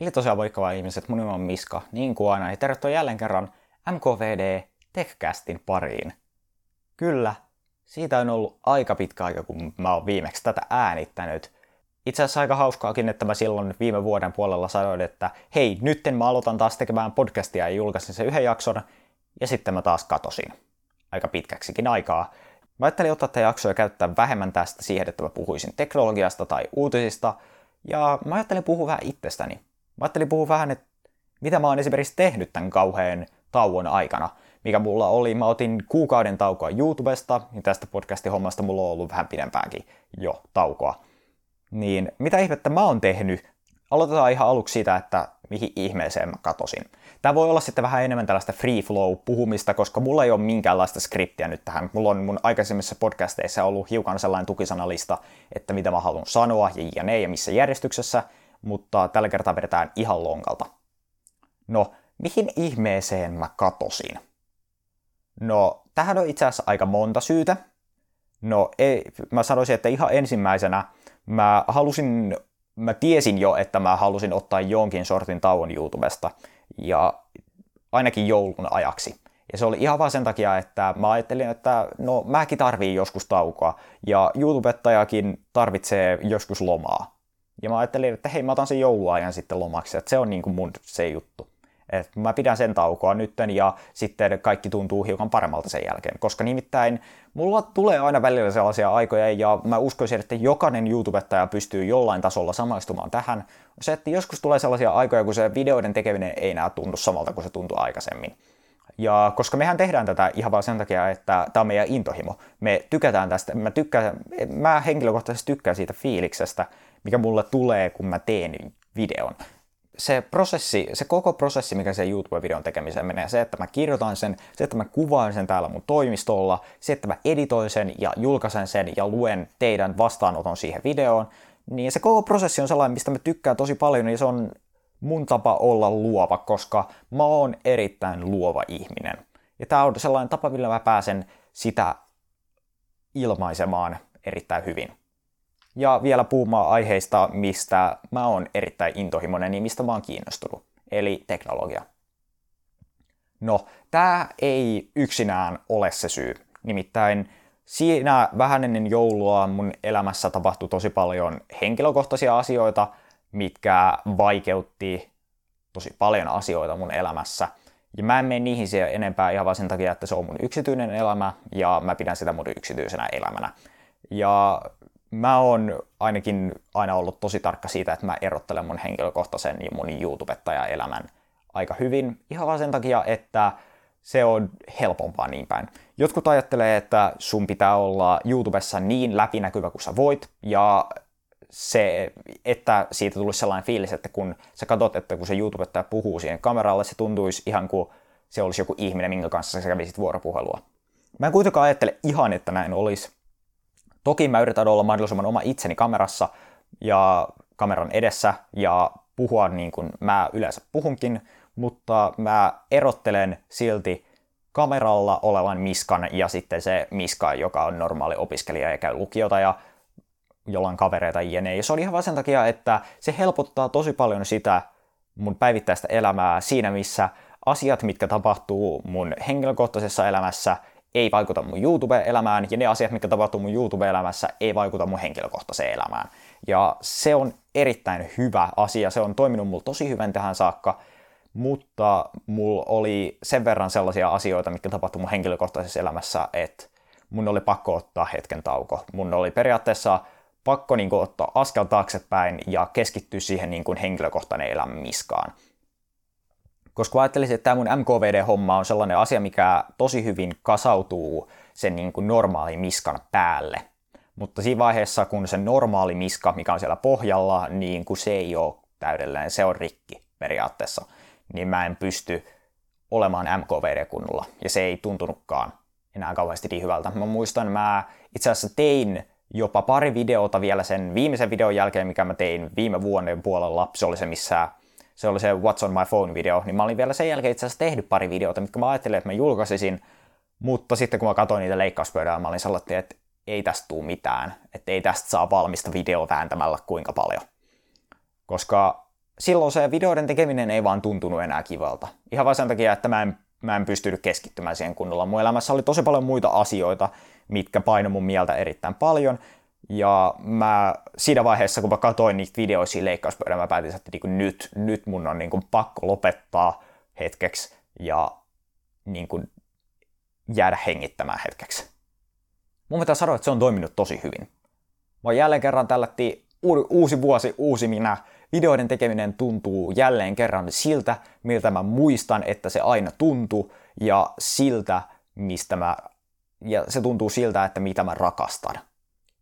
Eli tosiaan moikka vaan ihmiset, mun nimi on Miska, niin kuin aina, ja tervetuloa jälleen kerran MKVD TechCastin pariin. Kyllä, siitä on ollut aika pitkä aika, kun mä oon viimeksi tätä äänittänyt. Itse asiassa aika hauskaakin, että mä silloin viime vuoden puolella sanoin, että hei, nytten mä aloitan taas tekemään podcastia ja julkaisin sen yhden jakson, ja sitten mä taas katosin. Aika pitkäksikin aikaa. Mä ajattelin ottaa tätä jaksoa ja käyttää vähemmän tästä siihen, että mä puhuisin teknologiasta tai uutisista, ja mä ajattelin puhua vähän itsestäni. Mä ajattelin puhua vähän, että mitä mä oon esimerkiksi tehnyt tämän kauheen tauon aikana, mikä mulla oli. Mä otin kuukauden taukoa YouTubesta, ja tästä podcastin hommasta mulla on ollut vähän pidempäänkin jo taukoa. Niin mitä ihmettä mä oon tehnyt? Aloitetaan ihan aluksi siitä, että mihin ihmeeseen mä katosin. Tämä voi olla sitten vähän enemmän tällaista free flow puhumista, koska mulla ei ole minkäänlaista skriptiä nyt tähän. Mulla on mun aikaisemmissa podcasteissa ollut hiukan sellainen tukisanalista, että mitä mä haluan sanoa ja ja ne ja missä järjestyksessä, mutta tällä kertaa vedetään ihan lonkalta. No, mihin ihmeeseen mä katosin? No, tähän on itse asiassa aika monta syytä. No, ei, mä sanoisin, että ihan ensimmäisenä mä halusin, mä tiesin jo, että mä halusin ottaa jonkin sortin tauon YouTubesta, ja ainakin joulun ajaksi. Ja se oli ihan vaan sen takia, että mä ajattelin, että no mäkin tarviin joskus taukoa, ja YouTubettajakin tarvitsee joskus lomaa. Ja mä ajattelin, että hei, mä otan sen jouluajan sitten lomaksi, että se on niin kuin mun se juttu. Et mä pidän sen taukoa nytten ja sitten kaikki tuntuu hiukan paremmalta sen jälkeen, koska nimittäin mulla tulee aina välillä sellaisia aikoja ja mä uskoisin, että jokainen YouTubettaja pystyy jollain tasolla samaistumaan tähän. Se, että joskus tulee sellaisia aikoja, kun se videoiden tekeminen ei enää tunnu samalta kuin se tuntui aikaisemmin. Ja koska mehän tehdään tätä ihan vaan sen takia, että tämä on meidän intohimo. Me tykätään tästä, mä, tykkään, mä henkilökohtaisesti tykkään siitä fiiliksestä, mikä mulle tulee, kun mä teen videon. Se prosessi, se koko prosessi, mikä se YouTube-videon tekemiseen menee, se, että mä kirjoitan sen, se, että mä kuvaan sen täällä mun toimistolla, se, että mä editoin sen ja julkaisen sen ja luen teidän vastaanoton siihen videoon, niin se koko prosessi on sellainen, mistä mä tykkään tosi paljon, ja se on mun tapa olla luova, koska mä oon erittäin luova ihminen. Ja tää on sellainen tapa, millä mä pääsen sitä ilmaisemaan erittäin hyvin ja vielä puhumaan aiheista, mistä mä oon erittäin intohimoinen ja mistä mä oon kiinnostunut, eli teknologia. No, tämä ei yksinään ole se syy. Nimittäin siinä vähän ennen joulua mun elämässä tapahtui tosi paljon henkilökohtaisia asioita, mitkä vaikeutti tosi paljon asioita mun elämässä. Ja mä en mene niihin siellä enempää ihan vaan sen takia, että se on mun yksityinen elämä ja mä pidän sitä mun yksityisenä elämänä. Ja mä oon ainakin aina ollut tosi tarkka siitä, että mä erottelen mun henkilökohtaisen ja mun YouTubettaja-elämän aika hyvin. Ihan vaan sen takia, että se on helpompaa niin päin. Jotkut ajattelee, että sun pitää olla YouTubessa niin läpinäkyvä kuin sä voit, ja se, että siitä tulisi sellainen fiilis, että kun sä katsot, että kun se YouTubettaja puhuu siihen kameralle, se tuntuisi ihan kuin se olisi joku ihminen, minkä kanssa sä kävisit vuoropuhelua. Mä en kuitenkaan ajattele ihan, että näin olisi, Toki mä yritän olla mahdollisimman oma itseni kamerassa ja kameran edessä ja puhua niin kuin mä yleensä puhunkin, mutta mä erottelen silti kameralla olevan miskan ja sitten se miska, joka on normaali opiskelija ja käy lukiota ja jolla on kavereita jne. Ja se on ihan vaan sen takia, että se helpottaa tosi paljon sitä mun päivittäistä elämää siinä, missä asiat, mitkä tapahtuu mun henkilökohtaisessa elämässä, ei vaikuta mun YouTube-elämään, ja ne asiat, mitkä tapahtuu mun YouTube-elämässä, ei vaikuta mun henkilökohtaiseen elämään. Ja se on erittäin hyvä asia, se on toiminut mulla tosi hyvän tähän saakka, mutta mulla oli sen verran sellaisia asioita, mitkä tapahtui mun henkilökohtaisessa elämässä, että mun oli pakko ottaa hetken tauko. Mun oli periaatteessa pakko niin kuin, ottaa askel taaksepäin ja keskittyä siihen niin kuin, henkilökohtainen elämä miskaan koska ajattelisin, että tämä mun MKVD-homma on sellainen asia, mikä tosi hyvin kasautuu sen niin kuin normaali miskan päälle. Mutta siinä vaiheessa, kun se normaali miska, mikä on siellä pohjalla, niin kun se ei ole täydellinen, se on rikki periaatteessa, niin mä en pysty olemaan MKVD-kunnolla. Ja se ei tuntunutkaan enää kauheasti niin hyvältä. Mä muistan, mä itse asiassa tein jopa pari videota vielä sen viimeisen videon jälkeen, mikä mä tein viime vuoden puolella. Se oli se, missä se oli se What's on my phone video, niin mä olin vielä sen jälkeen itse asiassa tehnyt pari videota, mitkä mä ajattelin, että mä julkaisisin, mutta sitten kun mä katsoin niitä leikkauspöydällä, mä olin sellainen, että ei tästä tule mitään, että ei tästä saa valmista videoa vääntämällä kuinka paljon. Koska silloin se videoiden tekeminen ei vaan tuntunut enää kivalta. Ihan vain sen takia, että mä en, mä en pystynyt keskittymään siihen kunnolla. Mun elämässä oli tosi paljon muita asioita, mitkä paino mun mieltä erittäin paljon. Ja mä siinä vaiheessa, kun mä katsoin niitä videoita siinä leikkauspöydän, mä päätin, että niin nyt, nyt mun on niin kuin pakko lopettaa hetkeksi ja niin kuin jäädä hengittämään hetkeksi. Mun pitää sanoa, että se on toiminut tosi hyvin. Mä jälleen kerran tällätti uusi vuosi, uusi minä. Videoiden tekeminen tuntuu jälleen kerran siltä, miltä mä muistan, että se aina tuntuu, ja siltä, mistä mä, ja se tuntuu siltä, että mitä mä rakastan.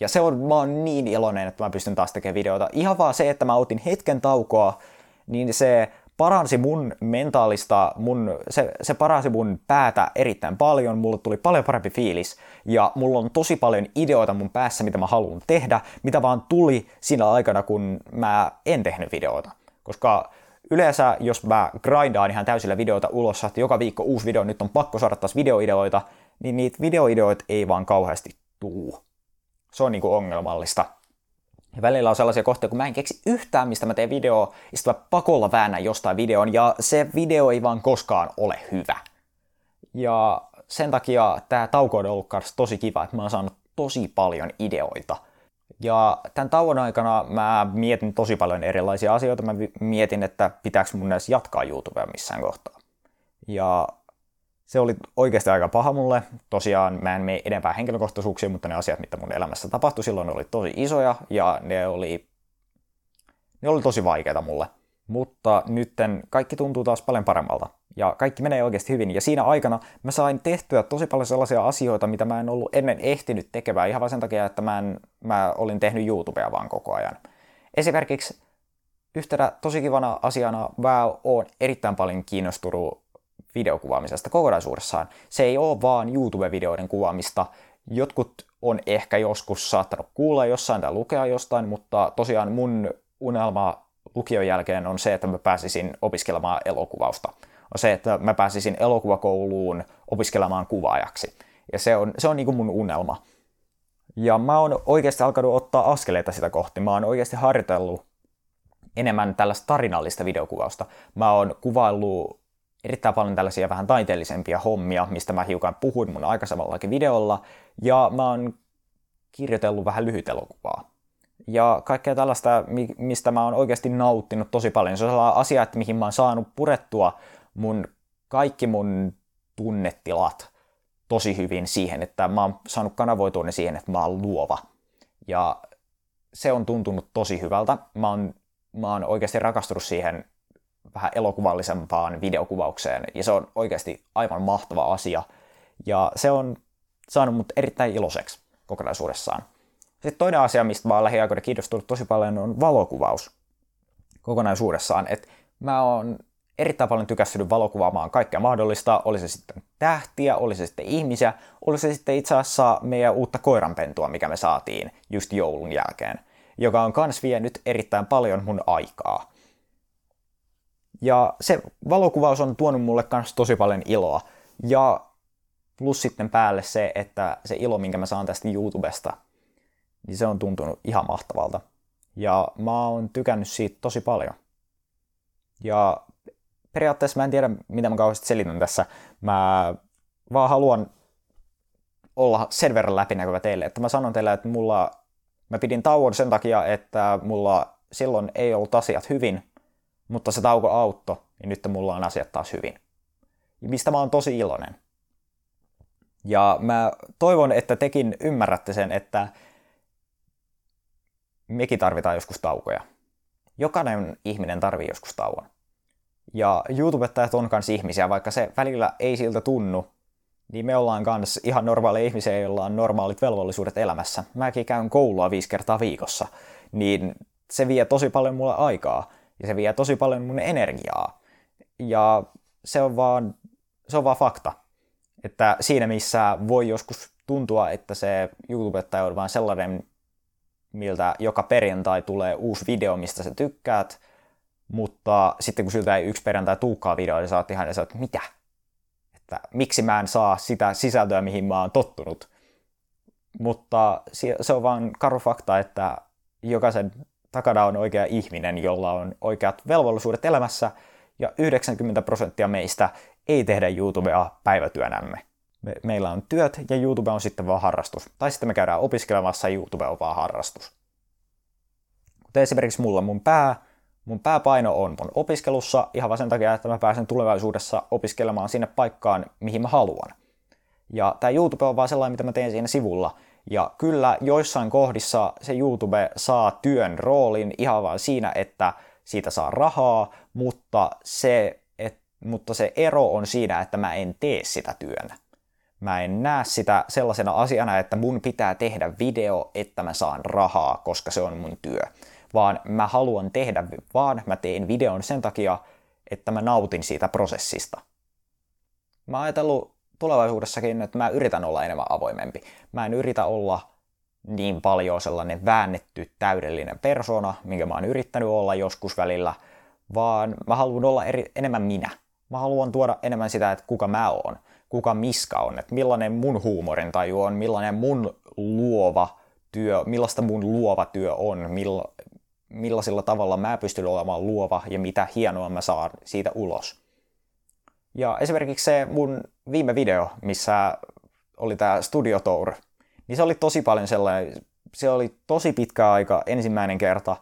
Ja se on, mä oon niin iloinen, että mä pystyn taas tekemään videota. Ihan vaan se, että mä otin hetken taukoa, niin se paransi mun mentaalista, mun, se, se paransi mun päätä erittäin paljon, mulle tuli paljon parempi fiilis ja mulla on tosi paljon ideoita mun päässä, mitä mä haluan tehdä, mitä vaan tuli siinä aikana, kun mä en tehnyt videoita. Koska yleensä, jos mä grindaan ihan täysillä videoita ulos, että joka viikko uusi video, nyt on pakko saada taas videoideoita, niin niitä videoideoita ei vaan kauheasti tuu. Se on niinku ongelmallista. Ja välillä on sellaisia kohtia, kun mä en keksi yhtään, mistä mä teen videoa, ja sitten mä pakolla väännän jostain videon, ja se video ei vaan koskaan ole hyvä. Ja sen takia tämä tauko on ollut tosi kiva, että mä oon saanut tosi paljon ideoita. Ja tämän tauon aikana mä mietin tosi paljon erilaisia asioita. Mä mietin, että pitääkö mun edes jatkaa YouTubea missään kohtaa. Ja se oli oikeasti aika paha mulle. Tosiaan mä en mene enempää henkilökohtaisuuksiin, mutta ne asiat, mitä mun elämässä tapahtui silloin, oli tosi isoja ja ne oli, ne oli tosi vaikeita mulle. Mutta nytten kaikki tuntuu taas paljon paremmalta ja kaikki menee oikeasti hyvin. Ja siinä aikana mä sain tehtyä tosi paljon sellaisia asioita, mitä mä en ollut ennen ehtinyt tekemään ihan vain sen takia, että mä, en, mä olin tehnyt YouTubea vaan koko ajan. Esimerkiksi yhtenä tosi kivana asiana mä oon erittäin paljon kiinnostunut videokuvaamisesta kokonaisuudessaan. Se ei ole vaan YouTube-videoiden kuvaamista. Jotkut on ehkä joskus saattanut kuulla jossain tai lukea jostain, mutta tosiaan mun unelma lukion jälkeen on se, että mä pääsisin opiskelemaan elokuvausta. On se, että mä pääsisin elokuvakouluun opiskelemaan kuvaajaksi. Ja se on, se on niin kuin mun unelma. Ja mä oon oikeasti alkanut ottaa askeleita sitä kohti. Mä oon oikeasti harjoitellut enemmän tällaista tarinallista videokuvausta. Mä oon kuvaillut erittäin paljon tällaisia vähän taiteellisempia hommia, mistä mä hiukan puhuin mun aikaisemmallakin videolla, ja mä oon kirjoitellut vähän lyhytelokuvaa. Ja kaikkea tällaista, mistä mä oon oikeasti nauttinut tosi paljon. Se on sellainen asia, että mihin mä oon saanut purettua mun kaikki mun tunnetilat tosi hyvin siihen, että mä oon saanut kanavoitua ne siihen, että mä oon luova. Ja se on tuntunut tosi hyvältä. Mä oon, mä oon oikeasti rakastunut siihen vähän elokuvallisempaan videokuvaukseen, ja se on oikeasti aivan mahtava asia, ja se on saanut mut erittäin iloiseksi kokonaisuudessaan. Sitten toinen asia, mistä mä oon lähiaikoina kiinnostunut tosi paljon, on valokuvaus kokonaisuudessaan. Et mä oon erittäin paljon tykästynyt valokuvaamaan kaikkea mahdollista, oli se sitten tähtiä, oli se sitten ihmisiä, oli se sitten itse asiassa meidän uutta koiranpentua, mikä me saatiin just joulun jälkeen, joka on kans vienyt erittäin paljon mun aikaa. Ja se valokuvaus on tuonut mulle myös tosi paljon iloa. Ja plus sitten päälle se, että se ilo, minkä mä saan tästä YouTubesta, niin se on tuntunut ihan mahtavalta. Ja mä oon tykännyt siitä tosi paljon. Ja periaatteessa mä en tiedä, mitä mä kauheasti selitän tässä. Mä vaan haluan olla sen verran läpinäkyvä teille, että mä sanon teille, että mulla, mä pidin tauon sen takia, että mulla silloin ei ollut asiat hyvin, mutta se tauko auttoi, niin nyt mulla on asiat taas hyvin. Mistä mä oon tosi iloinen. Ja mä toivon, että tekin ymmärrätte sen, että mekin tarvitaan joskus taukoja. Jokainen ihminen tarvii joskus tauon. Ja YouTubettajat on kans ihmisiä, vaikka se välillä ei siltä tunnu, niin me ollaan kans ihan normaaleja ihmisiä, joilla on normaalit velvollisuudet elämässä. Mäkin käyn koulua viisi kertaa viikossa, niin se vie tosi paljon mulle aikaa ja se vie tosi paljon mun energiaa. Ja se on vaan, se on vaan fakta. Että siinä missä voi joskus tuntua, että se YouTubettaja on vaan sellainen, miltä joka perjantai tulee uusi video, mistä sä tykkäät, mutta sitten kun siltä ei yksi perjantai tuukkaa video, niin sä oot ihan että mitä? Että miksi mä en saa sitä sisältöä, mihin mä oon tottunut. Mutta se on vaan karu fakta, että jokaisen takana on oikea ihminen, jolla on oikeat velvollisuudet elämässä, ja 90 prosenttia meistä ei tehdä YouTubea päivätyönämme. Me, meillä on työt ja YouTube on sitten vaan harrastus. Tai sitten me käydään opiskelemassa ja YouTube on vaan harrastus. Kuten esimerkiksi mulla mun pää, mun pääpaino on mun opiskelussa ihan vaan sen takia, että mä pääsen tulevaisuudessa opiskelemaan sinne paikkaan, mihin mä haluan. Ja tämä YouTube on vaan sellainen, mitä mä teen siinä sivulla. Ja kyllä joissain kohdissa se YouTube saa työn roolin ihan vaan siinä, että siitä saa rahaa, mutta se, et, mutta se ero on siinä, että mä en tee sitä työnä. Mä en näe sitä sellaisena asiana, että mun pitää tehdä video, että mä saan rahaa, koska se on mun työ. Vaan mä haluan tehdä, vaan mä teen videon sen takia, että mä nautin siitä prosessista. Mä oon ajatellut tulevaisuudessakin, että mä yritän olla enemmän avoimempi. Mä en yritä olla niin paljon sellainen väännetty täydellinen persona, minkä mä oon yrittänyt olla joskus välillä, vaan mä haluan olla eri, enemmän minä. Mä haluan tuoda enemmän sitä, että kuka mä oon, kuka Miska on, että millainen mun huumorin taju on, millainen mun luova työ, millaista mun luova työ on, milla, millaisella tavalla mä pystyn olemaan luova ja mitä hienoa mä saan siitä ulos. Ja esimerkiksi se mun viime video, missä oli tämä Studio Tour, niin se oli tosi paljon sellainen, se oli tosi pitkä aika ensimmäinen kerta,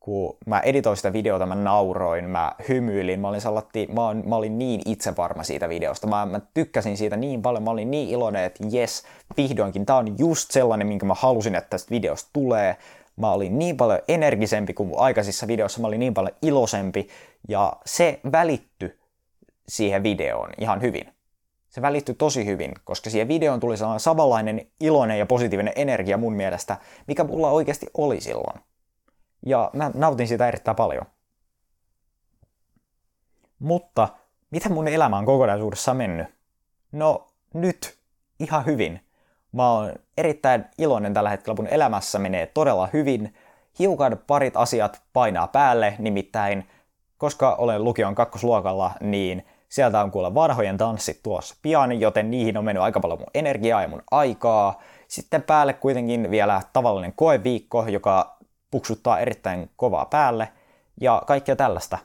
kun mä editoin sitä videota, mä nauroin, mä hymyilin, mä olin, sallatti, mä, olin, mä olin niin itsevarma siitä videosta, mä, mä tykkäsin siitä niin paljon, mä olin niin iloinen, että jes, vihdoinkin, tää on just sellainen, minkä mä halusin, että tästä videosta tulee, mä olin niin paljon energisempi kuin aikaisissa videoissa, mä olin niin paljon iloisempi, ja se välitty siihen videoon ihan hyvin. Se välittyi tosi hyvin, koska siihen videoon tuli sellainen samanlainen iloinen ja positiivinen energia mun mielestä, mikä mulla oikeasti oli silloin. Ja mä nautin siitä erittäin paljon. Mutta mitä mun elämä on kokonaisuudessa mennyt? No nyt ihan hyvin. Mä oon erittäin iloinen tällä hetkellä, mun elämässä menee todella hyvin. Hiukan parit asiat painaa päälle, nimittäin koska olen lukion kakkosluokalla, niin Sieltä on kuulla vanhojen tanssit tuossa pian, joten niihin on mennyt aika paljon mun energiaa ja mun aikaa. Sitten päälle kuitenkin vielä tavallinen koeviikko, joka puksuttaa erittäin kovaa päälle ja kaikkea tällaista.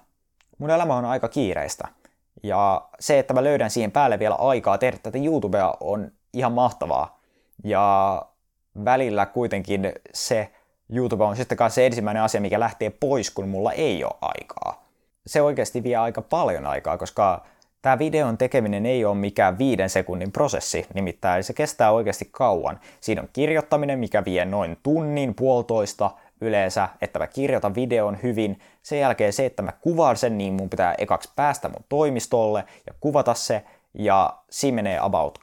Mun elämä on aika kiireistä. Ja se, että mä löydän siihen päälle vielä aikaa tehdä tätä YouTubea on ihan mahtavaa. Ja välillä kuitenkin se YouTube on sitten se ensimmäinen asia, mikä lähtee pois, kun mulla ei ole aikaa. Se oikeasti vie aika paljon aikaa, koska Tämä videon tekeminen ei ole mikään viiden sekunnin prosessi, nimittäin se kestää oikeasti kauan. Siinä on kirjoittaminen, mikä vie noin tunnin, puolitoista yleensä, että mä kirjoitan videon hyvin. Sen jälkeen se, että mä kuvaan sen, niin mun pitää ekaksi päästä mun toimistolle ja kuvata se, ja siinä menee about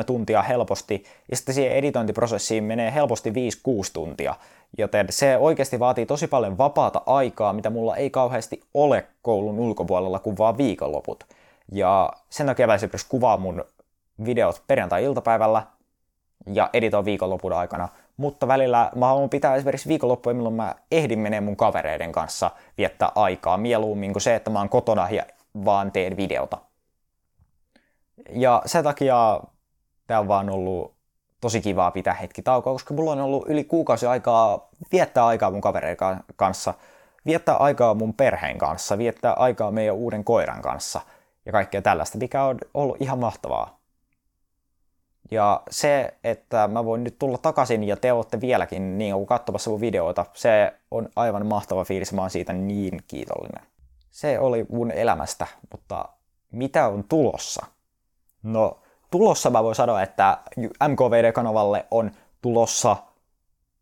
2-3 tuntia helposti, ja sitten siihen editointiprosessiin menee helposti 5-6 tuntia, joten se oikeasti vaatii tosi paljon vapaata aikaa, mitä mulla ei kauheasti ole koulun ulkopuolella kuin vaan viikonloput. Ja sen takia mä esimerkiksi kuvaan mun videot perjantai-iltapäivällä ja editoin viikonlopun aikana. Mutta välillä mä haluan pitää esimerkiksi viikonloppuja, milloin mä ehdin menee mun kavereiden kanssa viettää aikaa mieluummin kuin se, että mä oon kotona ja vaan teen videota. Ja sen takia tää on vaan ollut tosi kivaa pitää hetki taukoa, koska mulla on ollut yli kuukausi aikaa viettää aikaa mun kavereiden kanssa, viettää aikaa mun perheen kanssa, viettää aikaa meidän uuden koiran kanssa – ja kaikkea tällaista, mikä on ollut ihan mahtavaa. Ja se, että mä voin nyt tulla takaisin ja te olette vieläkin niin kuin katsomassa mun videoita, se on aivan mahtava fiilis, mä oon siitä niin kiitollinen. Se oli mun elämästä, mutta mitä on tulossa? No, tulossa mä voin sanoa, että MKVD-kanavalle on tulossa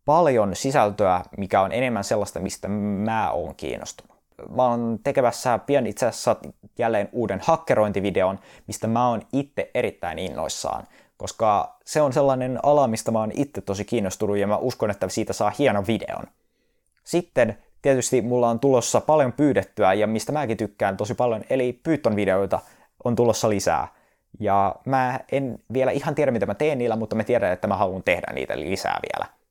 paljon sisältöä, mikä on enemmän sellaista, mistä mä oon kiinnostunut mä oon tekemässä pian itse asiassa jälleen uuden hakkerointivideon, mistä mä oon itse erittäin innoissaan, koska se on sellainen ala, mistä mä oon itse tosi kiinnostunut ja mä uskon, että siitä saa hienon videon. Sitten tietysti mulla on tulossa paljon pyydettyä ja mistä mäkin tykkään tosi paljon, eli Python-videoita on tulossa lisää. Ja mä en vielä ihan tiedä, mitä mä teen niillä, mutta mä tiedän, että mä haluan tehdä niitä lisää vielä.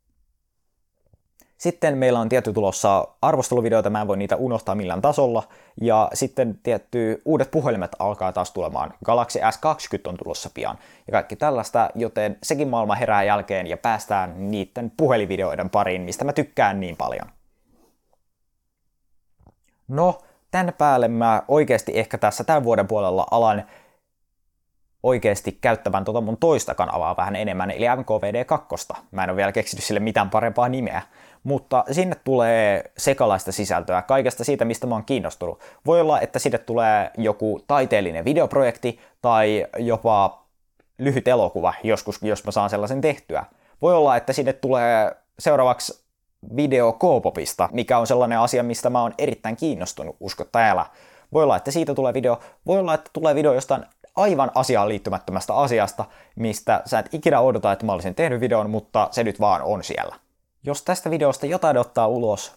Sitten meillä on tietty tulossa arvosteluvideoita, mä en voi niitä unohtaa millään tasolla. Ja sitten tietty uudet puhelimet alkaa taas tulemaan. Galaxy S20 on tulossa pian ja kaikki tällaista, joten sekin maailma herää jälkeen ja päästään niiden puhelivideoiden pariin, mistä mä tykkään niin paljon. No, tänne päälle mä oikeasti ehkä tässä tämän vuoden puolella alan oikeasti käyttävän tuota mun toista kanavaa vähän enemmän, eli MKVD2. Mä en ole vielä keksinyt sille mitään parempaa nimeä, mutta sinne tulee sekalaista sisältöä kaikesta siitä, mistä mä oon kiinnostunut. Voi olla, että sinne tulee joku taiteellinen videoprojekti tai jopa lyhyt elokuva joskus, jos mä saan sellaisen tehtyä. Voi olla, että sinne tulee seuraavaksi video K-popista, mikä on sellainen asia, mistä mä oon erittäin kiinnostunut, usko täällä. Voi olla, että siitä tulee video, voi olla, että tulee video jostain aivan asiaan liittymättömästä asiasta, mistä sä et ikinä odota, että mä olisin tehnyt videon, mutta se nyt vaan on siellä. Jos tästä videosta jotain ottaa ulos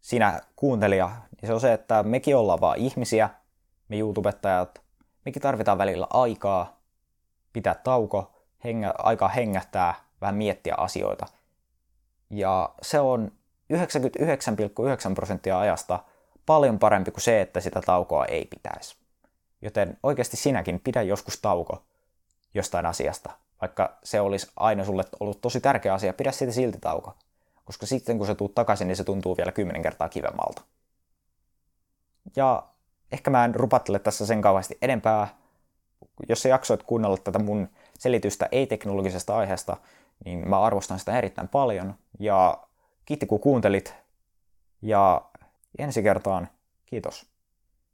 sinä kuuntelija, niin se on se, että mekin ollaan vaan ihmisiä, me YouTubettajat, mekin tarvitaan välillä aikaa, pitää tauko, hengä, aikaa hengähtää, vähän miettiä asioita. Ja se on 99,9 prosenttia ajasta paljon parempi kuin se, että sitä taukoa ei pitäisi. Joten oikeasti sinäkin pidä joskus tauko jostain asiasta. Vaikka se olisi aina sulle ollut tosi tärkeä asia, pidä siitä silti tauko. Koska sitten kun se tuut takaisin, niin se tuntuu vielä kymmenen kertaa kivemmalta. Ja ehkä mä en rupattele tässä sen kauheasti enempää. Jos sä jaksoit kuunnella tätä mun selitystä ei-teknologisesta aiheesta, niin mä arvostan sitä erittäin paljon. Ja kiitti kun kuuntelit. Ja ensi kertaan kiitos.